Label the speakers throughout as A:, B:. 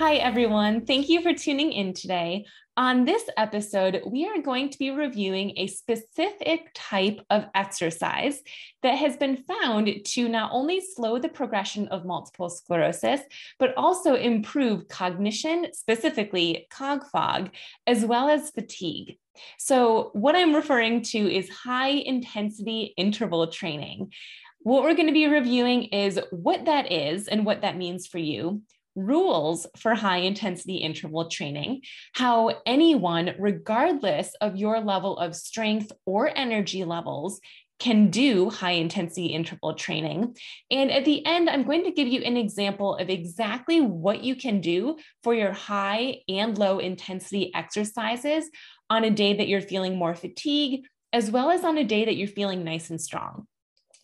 A: Hi, everyone. Thank you for tuning in today. On this episode, we are going to be reviewing a specific type of exercise that has been found to not only slow the progression of multiple sclerosis, but also improve cognition, specifically cog fog, as well as fatigue. So, what I'm referring to is high intensity interval training. What we're going to be reviewing is what that is and what that means for you rules for high intensity interval training, how anyone, regardless of your level of strength or energy levels, can do high intensity interval training. And at the end, I'm going to give you an example of exactly what you can do for your high and low intensity exercises on a day that you're feeling more fatigue, as well as on a day that you're feeling nice and strong.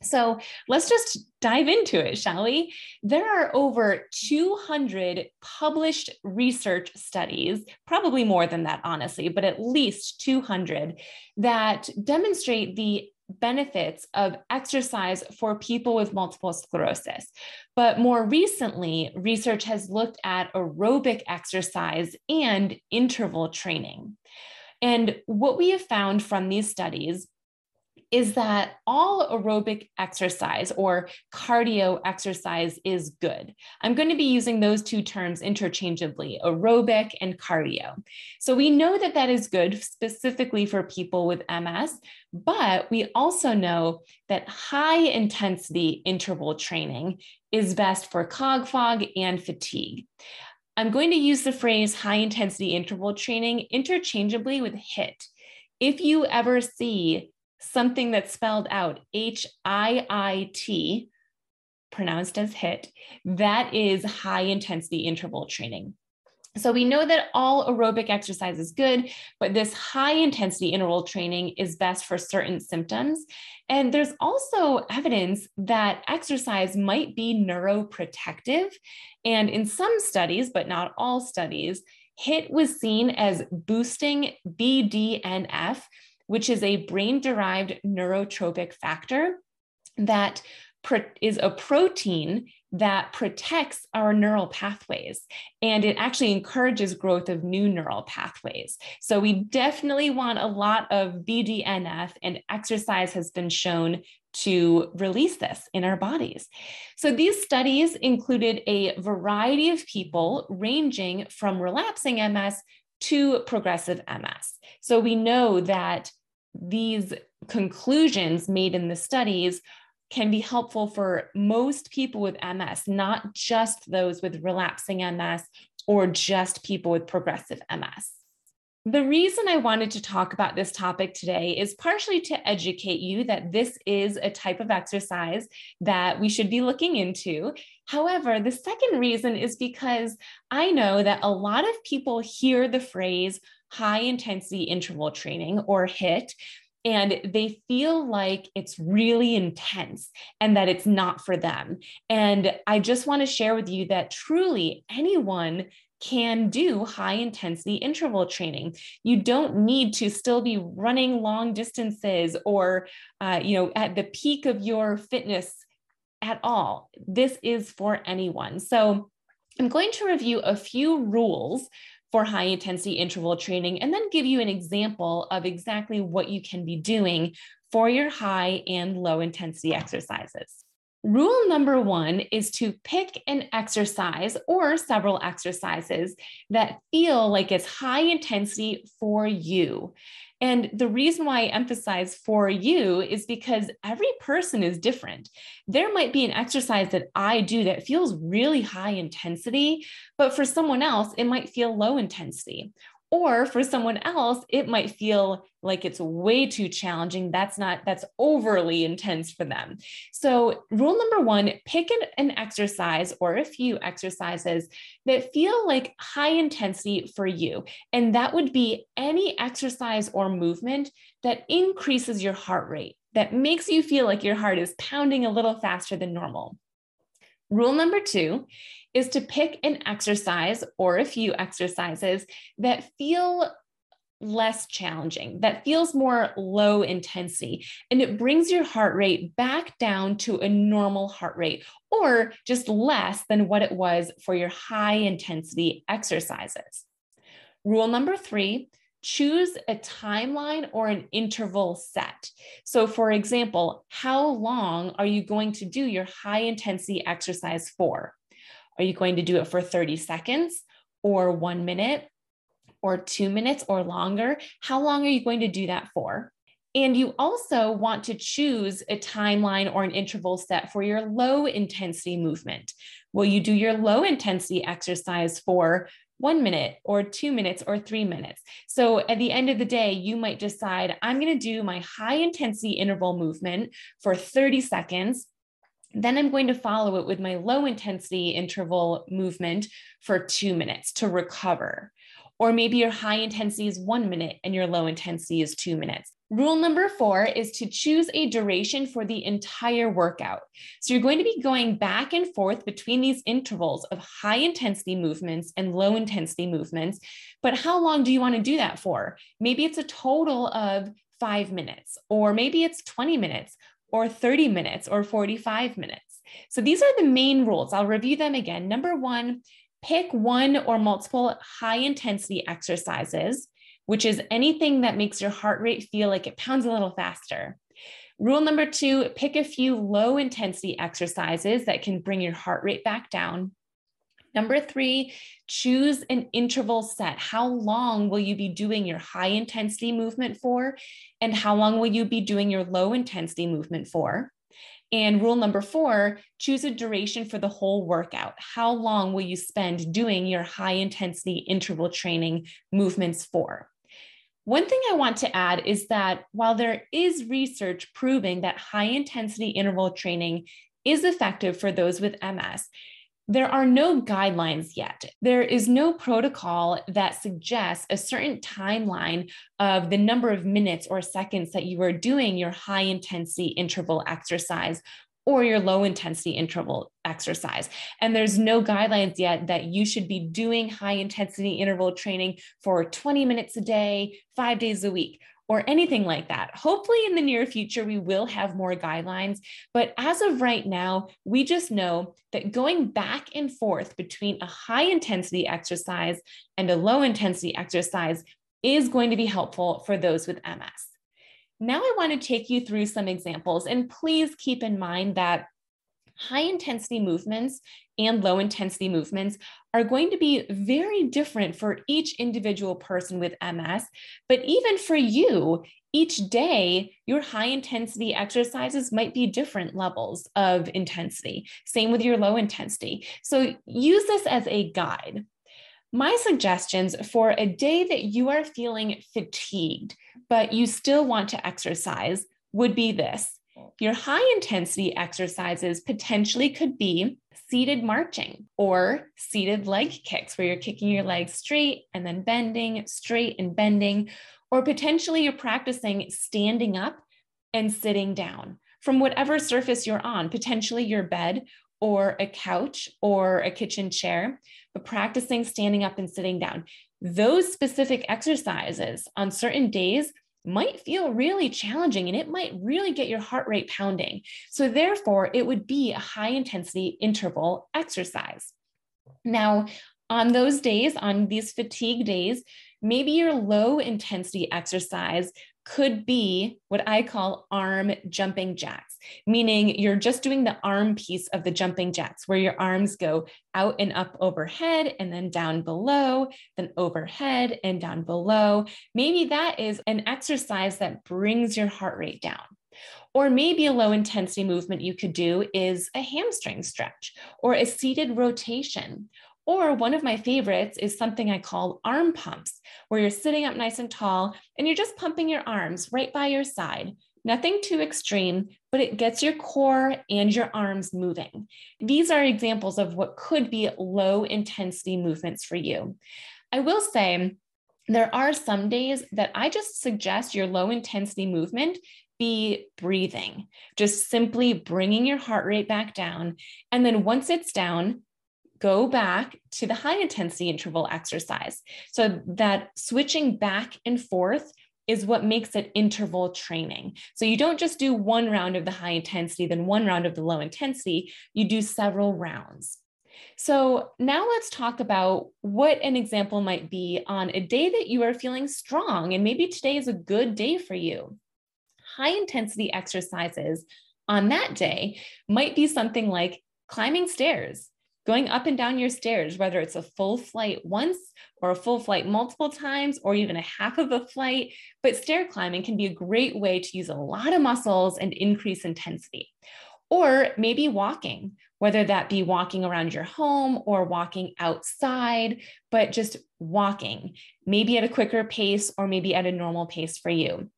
A: So let's just dive into it, shall we? There are over 200 published research studies, probably more than that, honestly, but at least 200 that demonstrate the benefits of exercise for people with multiple sclerosis. But more recently, research has looked at aerobic exercise and interval training. And what we have found from these studies is that all aerobic exercise or cardio exercise is good. I'm going to be using those two terms interchangeably aerobic and cardio. So we know that that is good specifically for people with MS, but we also know that high intensity interval training is best for cog fog and fatigue. I'm going to use the phrase high intensity interval training interchangeably with HIIT. If you ever see something that's spelled out H I I T, pronounced as HIT, that is high intensity interval training. So we know that all aerobic exercise is good, but this high intensity interval training is best for certain symptoms. And there's also evidence that exercise might be neuroprotective. And in some studies, but not all studies, HIIT was seen as boosting BDNF, which is a brain derived neurotrophic factor that is a protein that protects our neural pathways and it actually encourages growth of new neural pathways. So we definitely want a lot of BDNF and exercise has been shown to release this in our bodies. So these studies included a variety of people ranging from relapsing MS to progressive MS. So we know that these conclusions made in the studies can be helpful for most people with MS, not just those with relapsing MS or just people with progressive MS. The reason I wanted to talk about this topic today is partially to educate you that this is a type of exercise that we should be looking into. However, the second reason is because I know that a lot of people hear the phrase high intensity interval training or HIIT and they feel like it's really intense and that it's not for them. And I just want to share with you that truly anyone can do high intensity interval training. You don't need to still be running long distances or, uh, you know, at the peak of your fitness at all. This is for anyone. So I'm going to review a few rules for high intensity interval training and then give you an example of exactly what you can be doing for your high and low intensity exercises. Rule number one is to pick an exercise or several exercises that feel like it's high intensity for you. And the reason why I emphasize for you is because every person is different. There might be an exercise that I do that feels really high intensity, but for someone else, it might feel low intensity. Or for someone else, it might feel like it's way too challenging. That's not, that's overly intense for them. So, rule number one pick an, an exercise or a few exercises that feel like high intensity for you. And that would be any exercise or movement that increases your heart rate, that makes you feel like your heart is pounding a little faster than normal. Rule number two is to pick an exercise or a few exercises that feel less challenging, that feels more low intensity, and it brings your heart rate back down to a normal heart rate or just less than what it was for your high intensity exercises. Rule number three choose a timeline or an interval set. So, for example, how long are you going to do your high intensity exercise for? Are you going to do it for 30 seconds or one minute or two minutes or longer? How long are you going to do that for? And you also want to choose a timeline or an interval set for your low intensity movement. Will you do your low intensity exercise for one minute or two minutes or three minutes. So at the end of the day, you might decide I'm going to do my high intensity interval movement for 30 seconds. Then I'm going to follow it with my low intensity interval movement for two minutes to recover. Or maybe your high intensity is one minute and your low intensity is two minutes. Rule number four is to choose a duration for the entire workout. So you're going to be going back and forth between these intervals of high intensity movements and low intensity movements. But how long do you want to do that for? Maybe it's a total of five minutes, or maybe it's 20 minutes, or 30 minutes, or 45 minutes. So these are the main rules. I'll review them again. Number one, pick one or multiple high intensity exercises which is anything that makes your heart rate feel like it pounds a little faster. Rule number two pick a few low intensity exercises that can bring your heart rate back down. Number three, choose an interval set. How long will you be doing your high intensity movement for? And how long will you be doing your low intensity movement for? And rule number four, choose a duration for the whole workout. How long will you spend doing your high intensity interval training movements for? One thing I want to add is that while there is research proving that high intensity interval training is effective for those with MS, there are no guidelines yet. There is no protocol that suggests a certain timeline of the number of minutes or seconds that you are doing your high intensity interval exercise or your low intensity interval exercise. And there's no guidelines yet that you should be doing high intensity interval training for 20 minutes a day, five days a week, or anything like that. Hopefully, in the near future, we will have more guidelines. But as of right now, we just know that going back and forth between a high intensity exercise and a low intensity exercise is going to be helpful for those with MS. Now I want to take you through some examples and please keep in mind that high intensity movements and low intensity movements are going to be very different for each individual person with MS. But even for you, each day, your high intensity exercises might be different levels of intensity. Same with your low intensity. So use this as a guide. My suggestions for a day that you are feeling fatigued, but you still want to exercise would be this. Your high intensity exercises potentially could be seated marching or seated leg kicks, where you're kicking your legs straight and then bending, straight and bending, or potentially you're practicing standing up and sitting down from whatever surface you're on, potentially your bed or a couch or a kitchen chair, but practicing standing up and sitting down. Those specific exercises on certain days might feel really challenging and it might really get your heart rate pounding. So, therefore, it would be a high intensity interval exercise. Now, on those days, on these fatigue days, maybe your low intensity exercise could be what I call arm jumping jacks, meaning you're just doing the arm piece of the jumping jacks, where your arms go out and up overhead and then down below, then overhead and down below. Maybe that is an exercise that brings your heart rate down. Or maybe a low intensity movement you could do is a hamstring stretch or a seated rotation or one of my favorites is something I call arm pumps, where you're sitting up nice and tall and you're just pumping your arms right by your side. Nothing too extreme, but it gets your core and your arms moving. These are examples of what could be low intensity movements for you. I will say, there are some days that I just suggest your low intensity movement be breathing, just simply bringing your heart rate back down. And then once it's down, go back to the high intensity interval exercise. So that switching back and forth is what makes it interval training. So you don't just do one round of the high intensity, then one round of the low intensity, you do several rounds. So now let's talk about what an example might be on a day that you are feeling strong, and maybe today is a good day for you. High intensity exercises on that day might be something like climbing stairs, going up and down your stairs, whether it's a full flight once or a full flight multiple times, or even a half of a flight. But stair climbing can be a great way to use a lot of muscles and increase intensity. Or maybe walking, whether that be walking around your home or walking outside, but just walking, maybe at a quicker pace or maybe at a normal pace for you.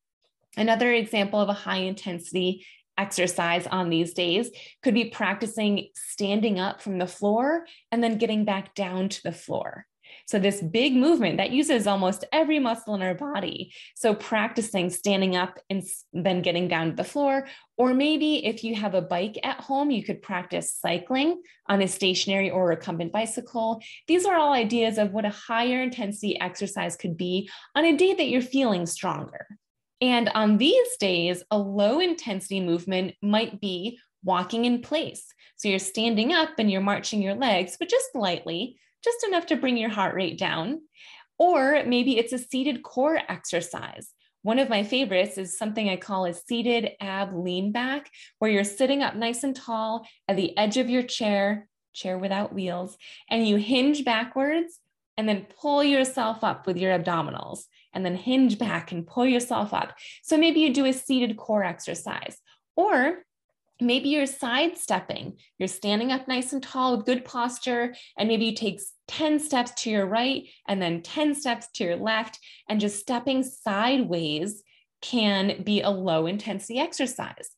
A: Another example of a high intensity exercise on these days could be practicing standing up from the floor and then getting back down to the floor. So, this big movement that uses almost every muscle in our body. So, practicing standing up and then getting down to the floor. Or maybe if you have a bike at home, you could practice cycling on a stationary or recumbent bicycle. These are all ideas of what a higher intensity exercise could be on a day that you're feeling stronger. And on these days, a low intensity movement might be walking in place. So you're standing up and you're marching your legs, but just lightly, just enough to bring your heart rate down. Or maybe it's a seated core exercise. One of my favorites is something I call a seated ab lean back, where you're sitting up nice and tall at the edge of your chair, chair without wheels, and you hinge backwards and then pull yourself up with your abdominals and then hinge back and pull yourself up. So maybe you do a seated core exercise or maybe you're sidestepping. You're standing up nice and tall with good posture, and maybe you take 10 steps to your right and then 10 steps to your left, and just stepping sideways can be a low intensity exercise.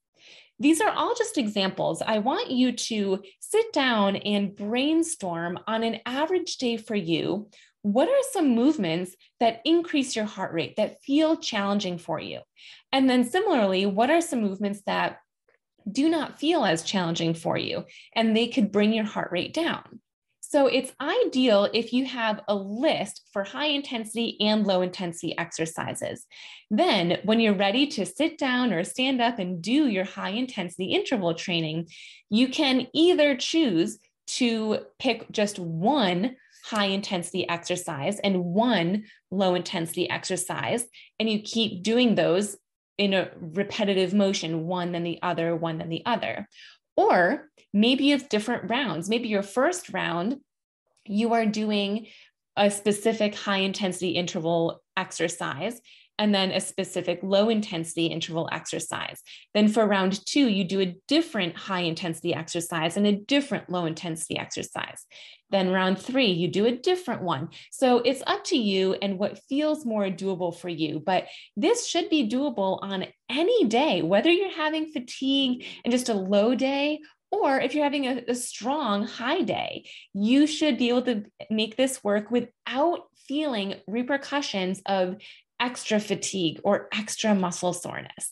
A: These are all just examples. I want you to sit down and brainstorm on an average day for you what are some movements that increase your heart rate that feel challenging for you? And then similarly, what are some movements that do not feel as challenging for you and they could bring your heart rate down? So it's ideal if you have a list for high intensity and low intensity exercises. Then, when you're ready to sit down or stand up and do your high intensity interval training, you can either choose to pick just one high intensity exercise and one low intensity exercise. And you keep doing those in a repetitive motion, one then the other, one then the other. Or maybe it's different rounds. Maybe your first round, you are doing a specific high intensity interval exercise and then a specific low intensity interval exercise. Then for round two, you do a different high intensity exercise and a different low intensity exercise. Then round three, you do a different one. So it's up to you and what feels more doable for you. But this should be doable on any day, whether you're having fatigue and just a low day or if you're having a, a, strong high day, you should be able to make this work without feeling repercussions of extra fatigue or extra muscle soreness.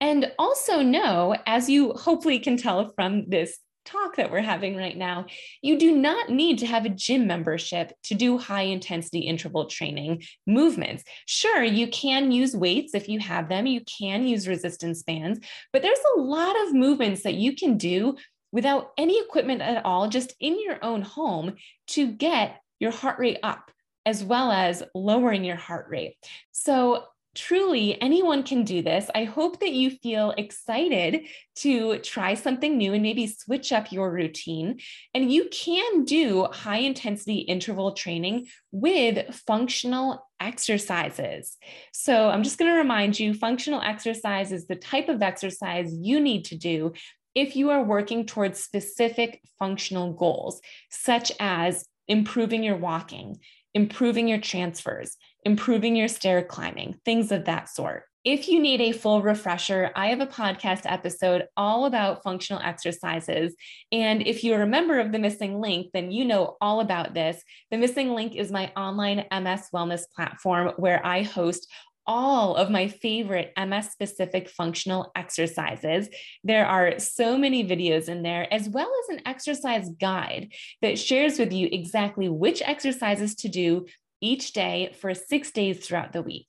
A: And also know, as you hopefully can tell from this talk that we're having right now, you do not need to have a gym membership to do high intensity interval training movements. Sure, you can use weights if you have them, you can use resistance bands, but there's a lot of movements that you can do without any equipment at all, just in your own home to get your heart rate up as well as lowering your heart rate. So truly anyone can do this. I hope that you feel excited to try something new and maybe switch up your routine. And you can do high intensity interval training with functional exercises. So I'm just going to remind you functional exercise is the type of exercise you need to do if you are working towards specific functional goals, such as improving your walking, improving your transfers, improving your stair climbing, things of that sort. If you need a full refresher, I have a podcast episode all about functional exercises. And if you're a member of the MSing Link, then you know all about this. The MSing Link is my online MS wellness platform where I host all of my favorite MS specific functional exercises. There are so many videos in there, as well as an exercise guide that shares with you exactly which exercises to do each day for six days throughout the week.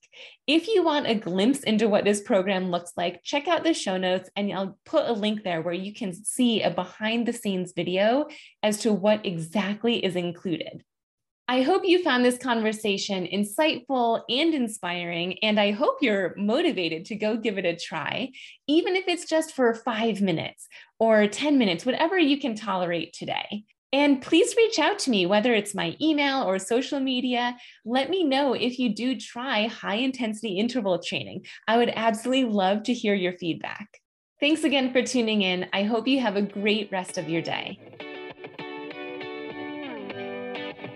A: If you want a glimpse into what this program looks like, check out the show notes and I'll put a link there where you can see a behind the scenes video as to what exactly is included. I hope you found this conversation insightful and inspiring, and I hope you're motivated to go give it a try, even if it's just for five minutes or 10 minutes, whatever you can tolerate today. And please reach out to me, whether it's my email or social media. Let me know if you do try high intensity interval training. I would absolutely love to hear your feedback. Thanks again for tuning in. I hope you have a great rest of your day.